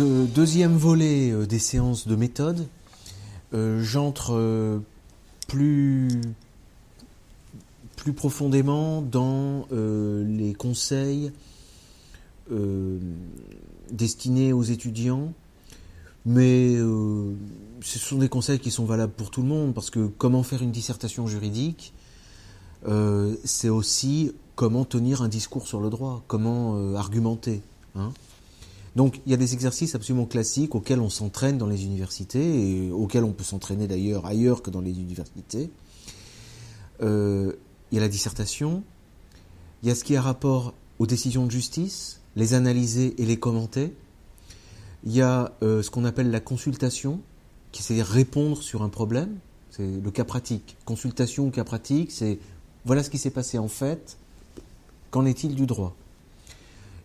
Deuxième volet euh, des séances de méthode. Euh, j'entre euh, plus, plus profondément dans les conseils destinés aux étudiants, mais ce sont des conseils qui sont valables pour tout le monde, parce que comment faire une dissertation juridique, c'est aussi comment tenir un discours sur le droit, comment argumenter. Hein. Donc il y a des exercices absolument classiques auxquels on s'entraîne dans les universités et auxquels on peut s'entraîner d'ailleurs ailleurs que dans les universités. Euh, il y a la dissertation, il y a ce qui a rapport aux décisions de justice, les analyser et les commenter. Il y a euh, ce qu'on appelle la consultation, qui c'est répondre sur un problème, c'est le cas pratique. Consultation ou cas pratique, c'est voilà ce qui s'est passé en fait, qu'en est-il du droit?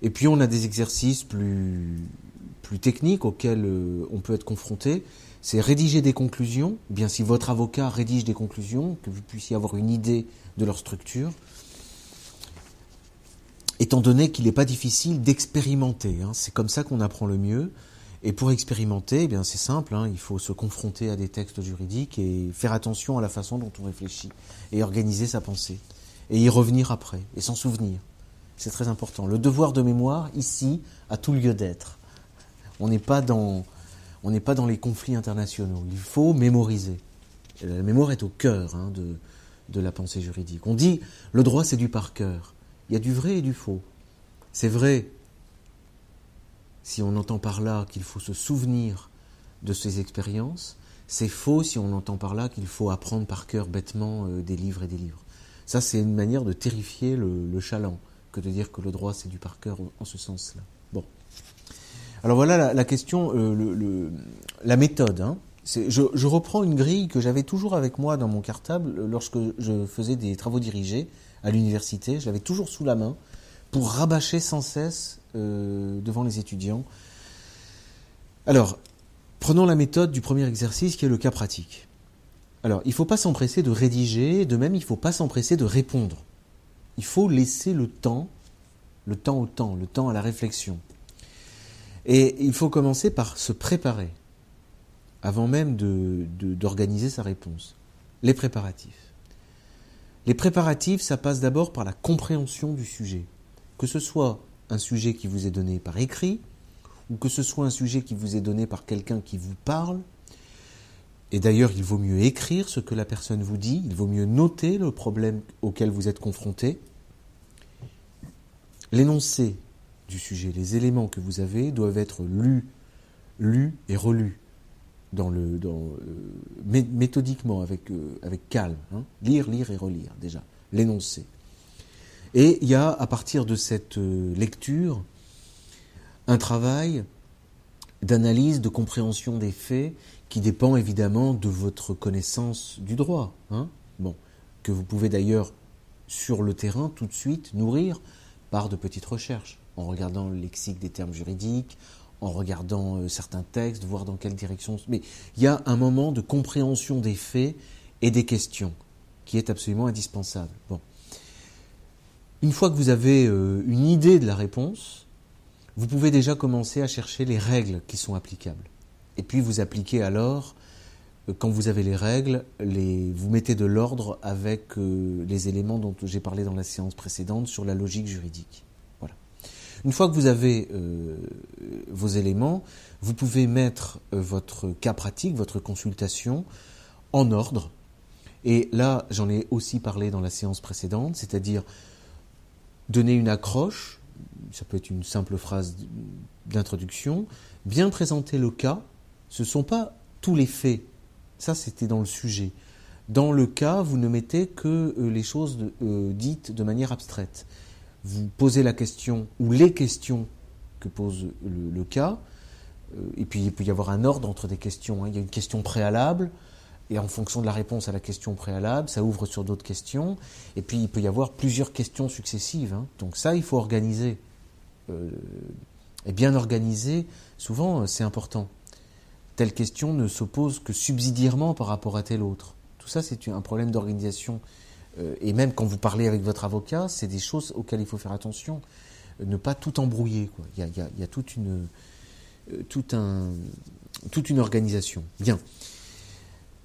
Et puis on a des exercices plus, techniques auxquels euh, on peut être confronté. C'est rédiger des conclusions. Bien, si votre avocat rédige des conclusions, que vous puissiez avoir une idée de leur structure, étant donné qu'il n'est pas difficile d'expérimenter. Hein. c'est comme ça qu'on apprend le mieux. Et pour expérimenter, eh bien c'est simple, hein. il faut se confronter à des textes juridiques et faire attention à la façon dont on réfléchit et organiser sa pensée et y revenir après et s'en souvenir. C'est très important. Le devoir de mémoire, ici, a tout lieu d'être. On n'est pas dans, on n'est pas dans les conflits internationaux. Il faut mémoriser. la mémoire est au cœur hein, de, de la pensée juridique. On dit le droit c'est du par cœur. Il y a du vrai et du faux. C'est vrai si on entend par là qu'il faut se souvenir de ses expériences. C'est faux si on entend par là qu'il faut apprendre par cœur bêtement euh, des livres et des livres. Ça, c'est une manière de terrifier le, le chaland que de dire que le droit c'est du par cœur en ce sens-là. Bon. Alors voilà la, question, euh, la méthode. Hein. Je, reprends une grille que j'avais toujours avec moi dans mon cartable lorsque je faisais des travaux dirigés à l'université. Je l'avais toujours sous la main pour rabâcher sans cesse euh, devant les étudiants. Alors, prenons la méthode du premier exercice qui est le cas pratique. Alors, il ne faut pas s'empresser de rédiger, de même, il ne faut pas s'empresser de répondre. Il faut laisser le temps, le temps au temps, le temps à la réflexion. Et il faut commencer par se préparer, avant même d'organiser sa réponse. Les préparatifs. Les préparatifs, ça passe d'abord par la compréhension du sujet. Que ce soit un sujet qui vous est donné par écrit, ou que ce soit un sujet qui vous est donné par quelqu'un qui vous parle, et d'ailleurs, il vaut mieux écrire ce que la personne vous dit, il vaut mieux noter le problème auquel vous êtes confronté. L'énoncé du sujet, les éléments que vous avez doivent être lus, lus et relus dans le, dans, euh, méthodiquement, avec, euh, avec calme. Hein. Lire, lire et relire déjà, l'énoncé. Et il y a à partir de cette euh, lecture un travail d'analyse, de compréhension des faits qui dépend évidemment de votre connaissance du droit. Hein bon, que vous pouvez d'ailleurs sur le terrain tout de suite nourrir par de petites recherches, en regardant le lexique des termes juridiques, en regardant euh, certains textes, voir dans quelle direction. Mais il y a un moment de compréhension des faits et des questions qui est absolument indispensable. Bon. Une fois que vous avez euh, une idée de la réponse, vous pouvez déjà commencer à chercher les règles qui sont applicables. Et puis vous appliquez alors, euh, quand vous avez les règles, les, vous mettez de l'ordre avec euh, les éléments dont j'ai parlé dans la séance précédente sur la logique juridique. Voilà. Une fois que vous avez euh, vos éléments, vous pouvez mettre votre cas pratique, votre consultation en ordre. Et là, j'en ai aussi parlé dans la séance précédente, c'est-à-dire donner une accroche, ça peut être une simple phrase d'introduction, bien présenter le cas, ce ne sont pas tous les faits. Ça, c'était dans le sujet. Dans le cas, vous ne mettez que euh, les choses euh, dites de manière abstraite. Vous posez la question ou les questions que pose le, cas, euh, et puis il peut y avoir un ordre entre des questions. Hein. Il y a une question préalable, et en fonction de la réponse à la question préalable, ça ouvre sur d'autres questions, et puis il peut y avoir plusieurs questions successives. Hein. Donc ça, il faut organiser. et bien organiser, souvent, c'est important telle question ne s'oppose que subsidiairement par rapport à telle autre. Tout ça, c'est un problème d'organisation. Euh, et même quand vous parlez avec votre avocat, c'est des choses auxquelles il faut faire attention. Euh, ne pas tout embrouiller. Il, y a, toute une organisation. Bien.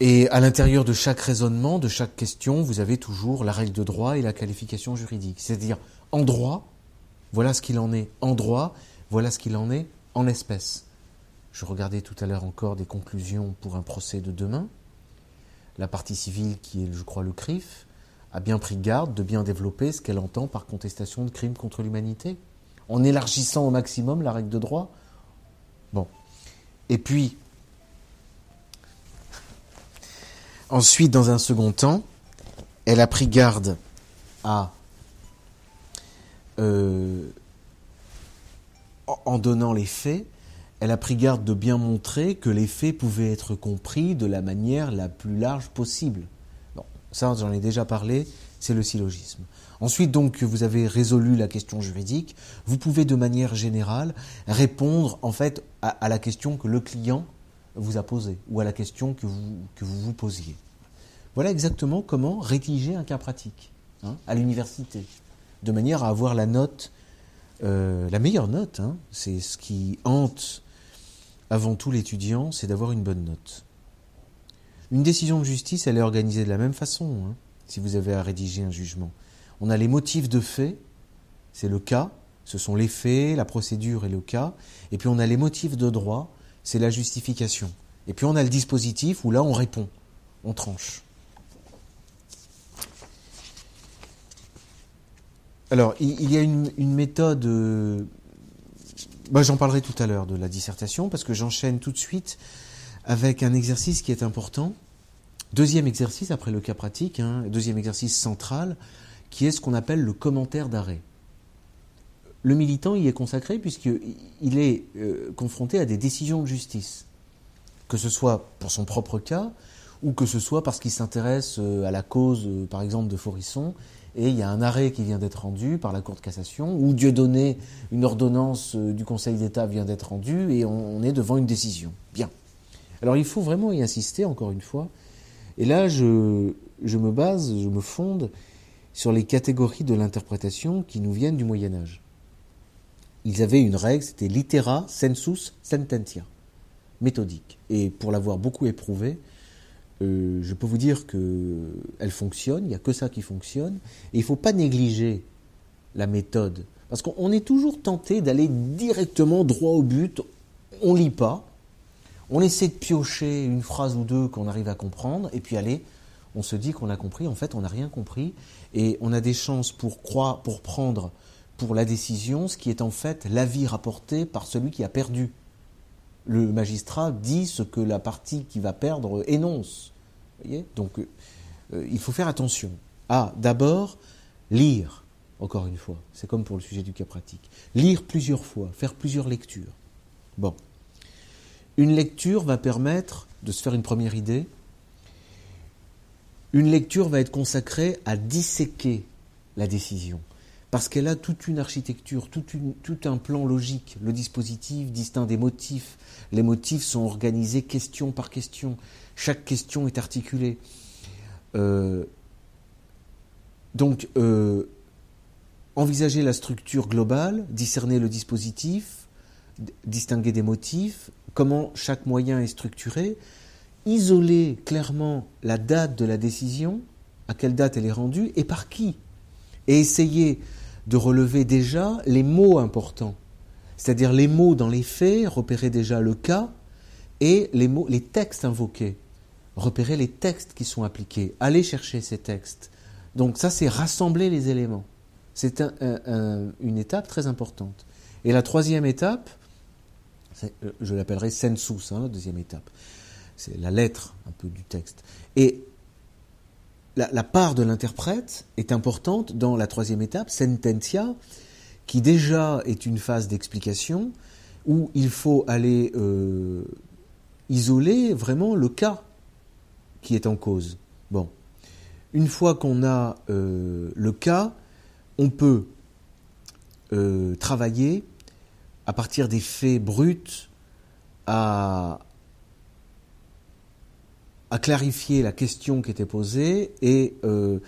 Et à l'intérieur de chaque raisonnement, de chaque question, vous avez toujours la règle de droit et la qualification juridique. C'est-à-dire, en droit, voilà ce qu'il en est en droit, voilà ce qu'il en est en espèce. Je regardais tout à l'heure encore des conclusions pour un procès de demain. La partie civile, qui est, je crois, le CRIF, a bien pris garde de bien développer ce qu'elle entend par contestation de crimes contre l'humanité, en élargissant au maximum la règle de droit. Bon. Et puis, ensuite, dans un second temps, elle a pris garde à, euh, en donnant les faits, elle a pris garde de bien montrer que les faits pouvaient être compris de la manière la plus large possible. Bon, ça j'en ai déjà parlé, c'est le syllogisme. Ensuite donc que vous avez résolu la question juridique, vous pouvez de manière générale répondre en fait à, la question que le client vous a posée ou à la question que vous vous posiez. Voilà exactement comment rédiger un cas pratique hein, à l'université, de manière à avoir la note, euh, la meilleure note. Hein. c'est ce qui hante avant tout l'étudiant, c'est d'avoir une bonne note. Une décision de justice, elle est organisée de la même façon, hein, si vous avez à rédiger un jugement. On a les motifs de fait, c'est le cas, ce sont les faits, la procédure et le cas, et puis on a les motifs de droit, c'est la justification. Et puis on a le dispositif où là on répond, on tranche. Alors, il y a une, méthode euh, bah, J'en parlerai tout à l'heure de la dissertation parce que j'enchaîne tout de suite avec un exercice qui est important. Deuxième exercice après le cas pratique, hein, deuxième exercice central, qui est ce qu'on appelle le commentaire d'arrêt. Le militant y est consacré puisqu'il est euh, confronté à des décisions de justice, que ce soit pour son propre cas ou que ce soit parce qu'il s'intéresse euh, à la cause, euh, par exemple, de Forisson et il y a un arrêt qui vient d'être rendu par la Cour de cassation, ou Dieu donné, une ordonnance du Conseil d'État vient d'être rendue, et on, est devant une décision. Bien. Alors il faut vraiment y insister, encore une fois. Et là, je me base, je me fonde sur les catégories de l'interprétation qui nous viennent du Moyen Âge. Ils avaient une règle, c'était litera sensus sententia, méthodique. Et pour l'avoir beaucoup éprouvé, euh, je peux vous dire qu'elle fonctionne, il n'y a que ça qui fonctionne, et il ne faut pas négliger la méthode, parce qu'on est toujours tenté d'aller directement droit au but, on lit pas, on essaie de piocher une phrase ou deux qu'on arrive à comprendre, et puis allez, on se dit qu'on a compris, en fait on n'a rien compris, et on a des chances pour croire, pour prendre pour la décision ce qui est en fait l'avis rapporté par celui qui a perdu le magistrat dit ce que la partie qui va perdre énonce. Donc euh, il faut faire attention à d'abord lire, encore une fois, c'est comme pour le sujet du cas pratique, lire plusieurs fois, faire plusieurs lectures. Bon. Une lecture va permettre de se faire une première idée. Une lecture va être consacrée à disséquer la décision parce qu'elle a toute une architecture, tout, un plan logique. Le dispositif distinct des motifs. Les motifs sont organisés question par question. Chaque question est articulée. Euh, donc, euh, envisager la structure globale, discerner le dispositif, distinguer des motifs, comment chaque moyen est structuré, isoler clairement la date de la décision, à quelle date elle est rendue et par qui, et essayer de relever déjà les mots importants, c'est-à-dire les mots dans les faits, repérer déjà le cas, et les, mots, les textes invoqués, repérer les textes qui sont appliqués, aller chercher ces textes. Donc ça, c'est rassembler les éléments. C'est une étape très importante. Et la troisième étape, euh, je l'appellerai sensus, hein, la deuxième étape. C'est la lettre un peu du texte. Et la, part de l'interprète est importante dans la troisième étape, sententia, qui déjà est une phase d'explication où il faut aller euh, isoler vraiment le cas qui est en cause. Bon, une fois qu'on a euh, le cas, on peut euh, travailler à partir des faits bruts à, à clarifier la question qui était posée et, euh,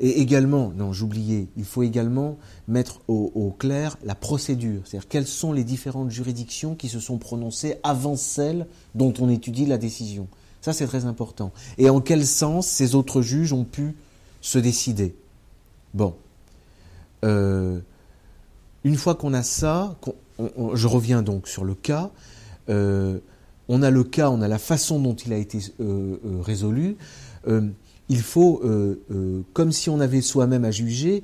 Et également, non, j'oubliais, il faut également mettre au, clair la procédure, c'est-à-dire quelles sont les différentes juridictions qui se sont prononcées avant celle dont on étudie la décision. Ça, c'est très important. Et en quel sens ces autres juges ont pu se décider? Bon. Euh, une fois qu'on a ça, je reviens donc sur le cas. Euh, on a le cas, on a la façon dont il a été euh, résolu il faut, euh, euh, comme si on avait soi-même à juger,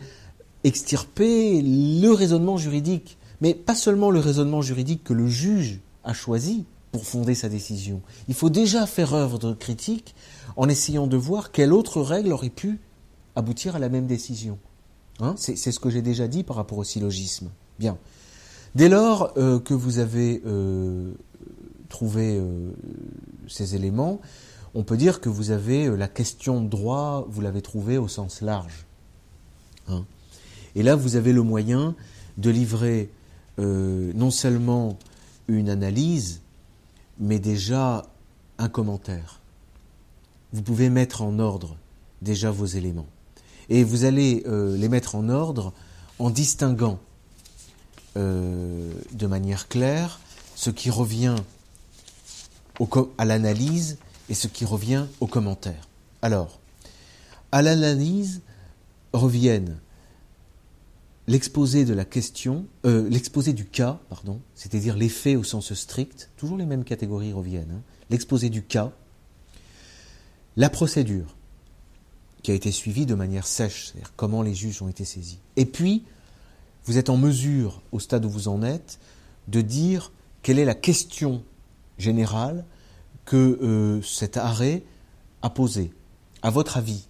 extirper le raisonnement juridique. Mais pas seulement le raisonnement juridique que le juge a choisi pour fonder sa décision. Il faut déjà faire œuvre de critique en essayant de voir quelle autre règle aurait pu aboutir à la même décision. Hein c'est ce que j'ai déjà dit par rapport au syllogisme. Bien. Dès lors euh, que vous avez trouvé ces éléments, on peut dire que vous avez euh, la question droit, vous l'avez trouvée au sens large. Hein. Et là, vous avez le moyen de livrer euh, non seulement une analyse, mais déjà un commentaire. Vous pouvez mettre en ordre déjà vos éléments. Et vous allez euh, les mettre en ordre en distinguant de manière claire ce qui revient à l'analyse et ce qui revient aux commentaires. Alors, à l'analyse reviennent l'exposé de la question, euh, l'exposé du cas, pardon, c'est-à-dire les faits au sens strict, toujours les mêmes catégories reviennent, hein. l'exposé du cas, la procédure qui a été suivie de manière sèche, c'est-à-dire comment les juges ont été saisis. Et puis, vous êtes en mesure, au stade où vous en êtes, de dire quelle est la question générale que euh, cet arrêt a posé À votre avis,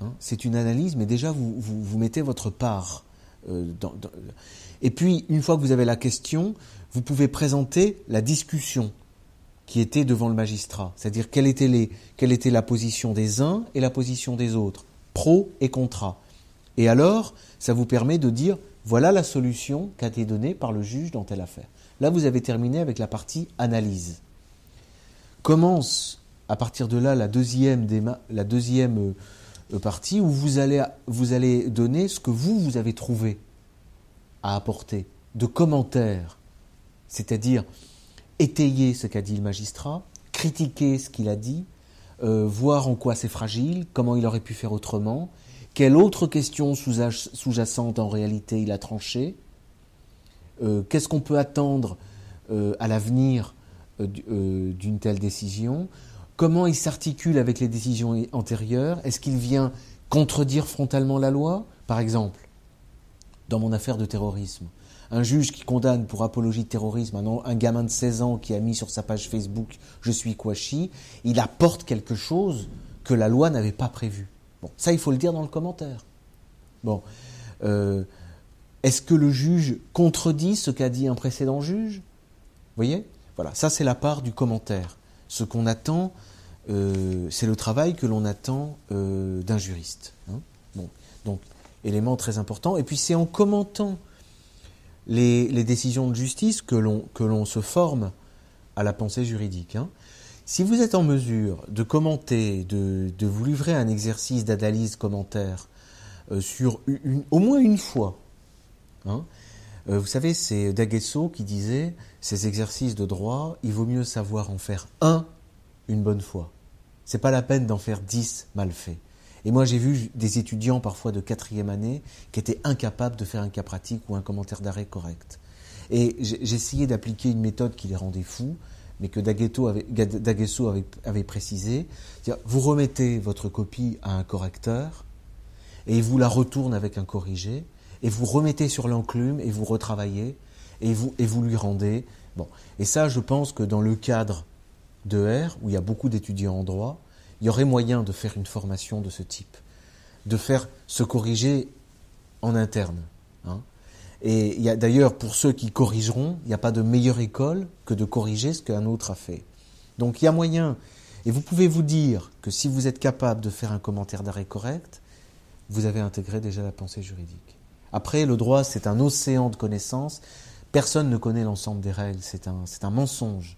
hein, c'est une analyse, mais déjà vous, vous, mettez votre part. Euh, Et puis, une fois que vous avez la question, vous pouvez présenter la discussion qui était devant le magistrat, c'est-à-dire quelle était, les, quelle était la position des uns et la position des autres, pro et contra. Et alors, ça vous permet de dire, voilà la solution qu'a été donnée par le juge dans telle affaire. Là, vous avez terminé avec la partie analyse. Commence à partir de là la deuxième, euh, euh, partie où vous allez, vous allez donner ce que vous, vous avez trouvé à apporter, de commentaires, c'est-à-dire étayer ce qu'a dit le magistrat, critiquer ce qu'il a dit, euh, voir en quoi c'est fragile, comment il aurait pu faire autrement, quelle autre question sous-jacente en réalité il a tranché, qu'est-ce qu'on peut attendre à l'avenir euh, euh, d'une telle décision? Comment il s'articule avec les décisions antérieures? Est-ce qu'il vient contredire frontalement la loi? Par exemple, dans mon affaire de terrorisme, un juge qui condamne pour apologie de terrorisme un, gamin de 16 ans qui a mis sur sa page Facebook Je suis Kouachi, il apporte quelque chose que la loi n'avait pas prévu. Bon, ça, il faut le dire dans le commentaire. Bon. Euh, est-ce que le juge contredit ce qu'a dit un précédent juge? Vous voyez? Voilà, ça c'est la part du commentaire. Ce qu'on attend, euh, c'est le travail que l'on attend euh, d'un juriste. Hein. donc, élément très important. Et puis c'est en commentant les, décisions de justice que l'on se forme à la pensée juridique. Hein. Si vous êtes en mesure de commenter, de, vous livrer un exercice d'analyse commentaire euh, sur au moins une fois, hein, vous savez, c'est Daguesso qui disait ces exercices de droit, il vaut mieux savoir en faire un une bonne fois. C'est pas la peine d'en faire dix mal faits. Et moi, j'ai vu des étudiants, parfois de quatrième année, qui étaient incapables de faire un cas pratique ou un commentaire d'arrêt correct. Et j'essayais d'appliquer une méthode qui les rendait fous, mais que Daguesso avait, avait, précisé. Vous remettez votre copie à un correcteur, et il vous la retourne avec un corrigé, et vous remettez sur l'enclume, et vous retravaillez, et vous, et vous lui rendez. Bon. Et ça, je pense que dans le cadre de R, où il y a beaucoup d'étudiants en droit, il y aurait moyen de faire une formation de ce type, de faire se corriger en interne. Hein. Et il y a d'ailleurs, pour ceux qui corrigeront, il n'y a pas de meilleure école que de corriger ce qu'un autre a fait. Donc il y a moyen, et vous pouvez vous dire que si vous êtes capable de faire un commentaire d'arrêt correct, vous avez intégré déjà la pensée juridique. Après, le droit, c'est un océan de connaissances. Personne ne connaît l'ensemble des règles, c'est un, mensonge,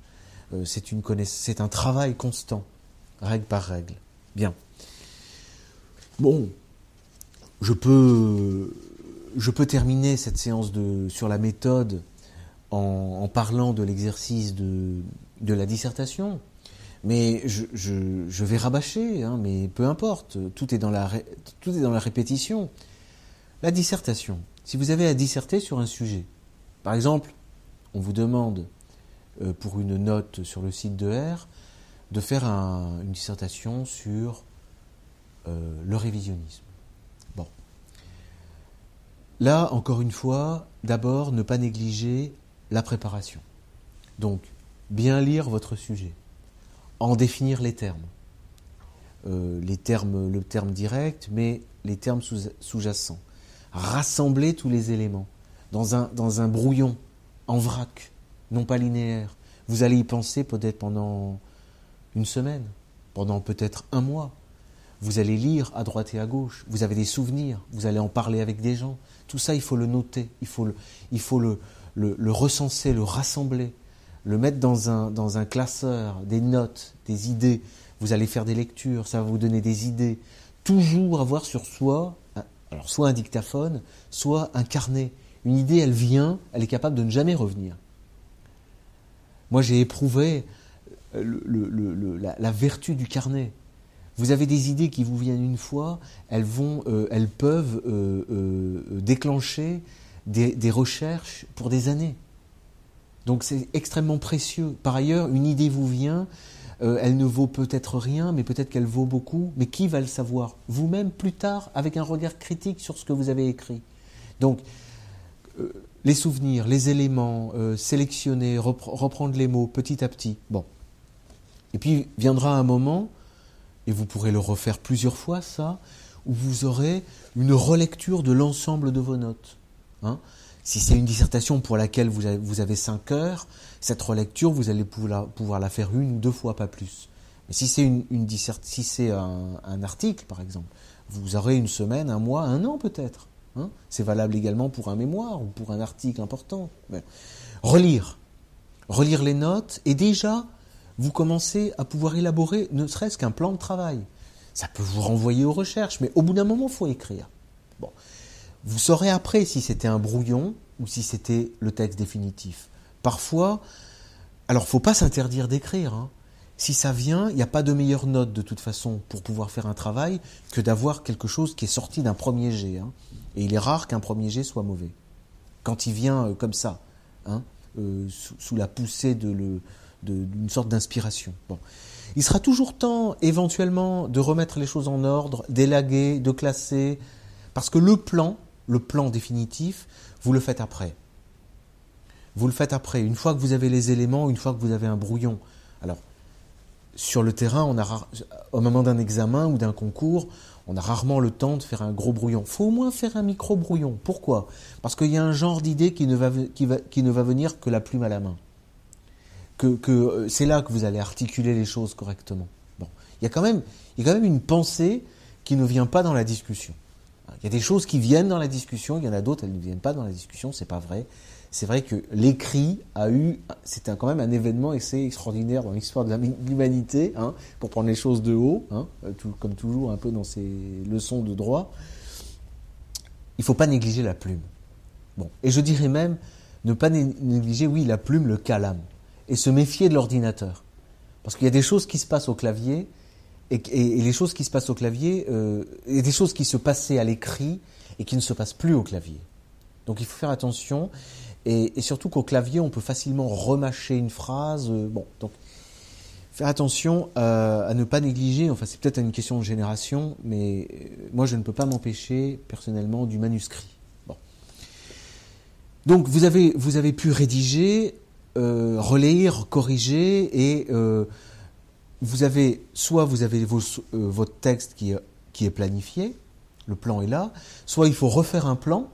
euh, c'est un travail constant, règle par règle. Bien. Bon, je peux, terminer cette séance sur la méthode en, parlant de l'exercice de, la dissertation. Mais je, vais rabâcher, hein, mais peu importe, tout est dans la répétition. La dissertation, si vous avez à disserter sur un sujet, par exemple, on vous demande euh, pour une note sur le site de R de faire une dissertation sur euh, le révisionnisme. Bon. Là, encore une fois, d'abord, ne pas négliger la préparation. Donc, bien lire votre sujet, en définir les termes. Euh, les termes, le terme direct, mais les termes sous-jacents. Rassembler tous les éléments dans un, dans un brouillon, en vrac, non pas linéaire. Vous allez y penser peut-être pendant une semaine, pendant peut-être un mois. Vous allez lire à droite et à gauche, vous avez des souvenirs, vous allez en parler avec des gens. Tout ça, il faut le noter, il faut le, il faut le, le, recenser, le rassembler, le mettre dans un, dans un classeur, des notes, des idées. Vous allez faire des lectures, ça va vous donner des idées. Toujours avoir sur soi, alors soit un dictaphone, soit un carnet. Une idée, elle vient, elle est capable de ne jamais revenir. Moi, j'ai éprouvé le, la, vertu du carnet. Vous avez des idées qui vous viennent une fois, elles, euh, peuvent euh, euh, déclencher des, recherches pour des années. Donc c'est extrêmement précieux. Par ailleurs, une idée vous vient, euh, elle ne vaut peut-être rien, mais peut-être qu'elle vaut beaucoup. Mais qui va le savoir? Vous-même plus tard, avec un regard critique sur ce que vous avez écrit. Donc, euh, les souvenirs, les éléments, euh, sélectionner, reprendre les mots petit à petit. Bon. Et puis viendra un moment, et vous pourrez le refaire plusieurs fois, ça, où vous aurez une relecture de l'ensemble de vos notes. Hein. si c'est une dissertation pour laquelle vous avez, vous avez cinq heures, cette relecture, vous allez pouvoir, la faire une ou deux fois, pas plus. Mais si c'est une, une si c'est un, article, par exemple, vous aurez une semaine, un mois, un an peut-être. Hein. c'est valable également pour un mémoire ou pour un article important. relire, relire les notes, et déjà, vous commencez à pouvoir élaborer ne serait-ce qu'un plan de travail. Ça peut vous renvoyer aux recherches, mais au bout d'un moment, il faut écrire. Bon. Vous saurez après si c'était un brouillon ou si c'était le texte définitif. Parfois, alors faut pas s'interdire d'écrire. Hein. Si ça vient, il n'y a pas de meilleure note de toute façon pour pouvoir faire un travail que d'avoir quelque chose qui est sorti d'un premier jet. Hein. Et il est rare qu'un premier jet soit mauvais. Quand il vient euh, comme ça, hein, euh, sous, la poussée d'une sorte d'inspiration. Il sera toujours temps, éventuellement, de remettre les choses en ordre, d'élaguer, de classer, parce que le plan, le plan définitif, vous le faites après. Vous le faites après, une fois que vous avez les éléments, une fois que vous avez un brouillon. Alors, sur le terrain, on a, au moment d'un examen ou d'un concours, on a rarement le temps de faire un gros brouillon. Il faut au moins faire un micro-brouillon. Pourquoi? Parce qu'il y a un genre d'idée qui, ne va, qui, qui ne va venir que la plume à la main. Que, que euh, c'est là que vous allez articuler les choses correctement. Bon. Il, y a quand même, il y a quand même une pensée qui ne vient pas dans la discussion. Il y a des choses qui viennent dans la discussion, il y en a d'autres, elles ne viennent pas dans la discussion, c'est pas vrai. C'est vrai que l'écrit a eu, c'était quand même un événement assez extraordinaire dans l'histoire de l'humanité, hein, pour prendre les choses de haut, hein, comme toujours un peu dans ces leçons de droit. Il ne faut pas négliger la plume. Bon, et je dirais même ne pas négliger, oui, la plume, le calame, et se méfier de l'ordinateur, parce qu'il y a des choses qui se passent au clavier et, les choses qui se passent au clavier, euh, et des choses qui se passaient à l'écrit et qui ne se passent plus au clavier. Donc il faut faire attention, et, surtout qu'au clavier, on peut facilement remâcher une phrase. Euh, bon, donc faire attention euh, à ne pas négliger, enfin c'est peut-être une question de génération, mais moi je ne peux pas m'empêcher personnellement du manuscrit. Bon. Donc vous avez, vous avez pu rédiger, relire, corriger et vous avez, soit vous avez euh, votre texte qui, qui est planifié, le plan est là, soit il faut refaire un plan.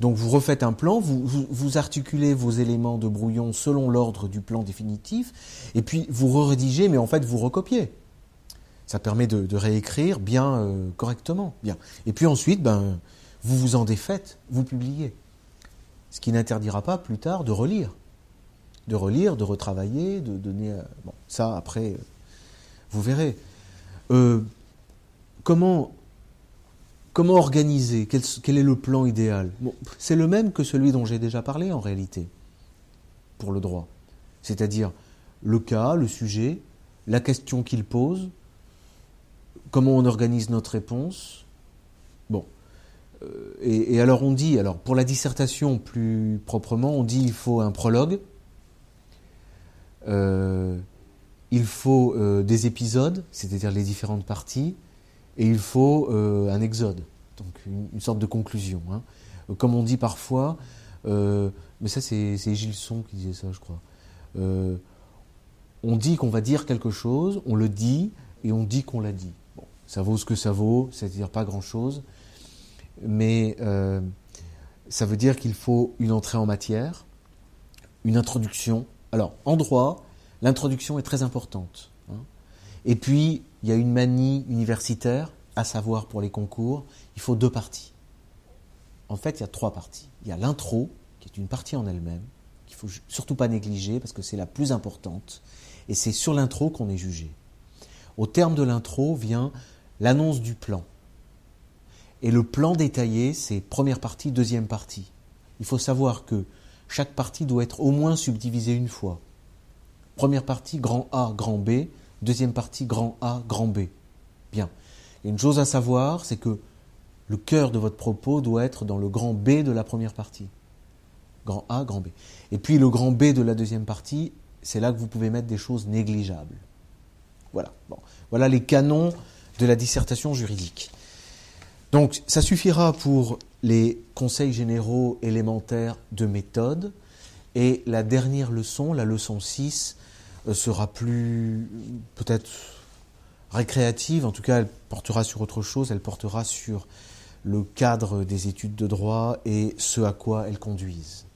Donc vous refaites un plan, vous, articulez vos éléments de brouillon selon l'ordre du plan définitif, et puis vous rédigez, mais en fait vous recopiez. Ça permet de, réécrire bien euh, correctement. Bien. Et puis ensuite, ben, vous vous en défaites, vous publiez. Ce qui n'interdira pas plus tard de relire. De relire, de retravailler, de donner. Euh, bon, ça après vous verrez. Euh, comment, comment organiser? Quel, est le plan idéal? C'est le même que celui dont j'ai déjà parlé en réalité, pour le droit. C'est-à-dire le cas, le sujet, la question qu'il pose, comment on organise notre réponse. Bon. Euh, et, et, alors on dit, alors pour la dissertation plus proprement, on dit il faut un prologue, euh, il faut euh, des épisodes, c'est-à-dire les différentes parties, et il faut euh, un exode, donc une, sorte de conclusion. Hein. Comme on dit parfois, euh, mais ça c'est Gilson qui disait ça, je crois. Euh, on dit qu'on va dire quelque chose, on le dit, et on dit qu'on l'a dit. Bon, ça vaut ce que ça vaut, c'est-à-dire pas grand-chose, mais ça veut dire qu'il faut une entrée en matière, une introduction. Alors, en droit, l'introduction est très importante. Hein. Et puis, il y a une manie universitaire, à savoir pour les concours, il faut deux parties. En fait, il y a trois parties. Il y a l'intro, qui est une partie en elle-même, qu'il faut surtout pas négliger parce que c'est la plus importante. Et c'est sur l'intro qu'on est jugé. Au terme de l'intro vient l'annonce du plan. Et le plan détaillé, c'est première partie, deuxième partie. Il faut savoir que chaque partie doit être au moins subdivisée une fois. Première partie, grand A, grand B. Deuxième partie, grand A, grand B. Bien. Une chose à savoir, c'est que le cœur de votre propos doit être dans le grand B de la première partie. Grand A, grand B. Et puis le grand B de la deuxième partie, c'est là que vous pouvez mettre des choses négligeables. Voilà. Bon. Voilà les canons de la dissertation juridique. Donc ça suffira pour les conseils généraux élémentaires de méthode. Et la dernière leçon, la leçon 6, euh, sera plus peut-être récréative, en tout cas elle portera sur autre chose, elle portera sur le cadre des études de droit et ce à quoi elles conduisent.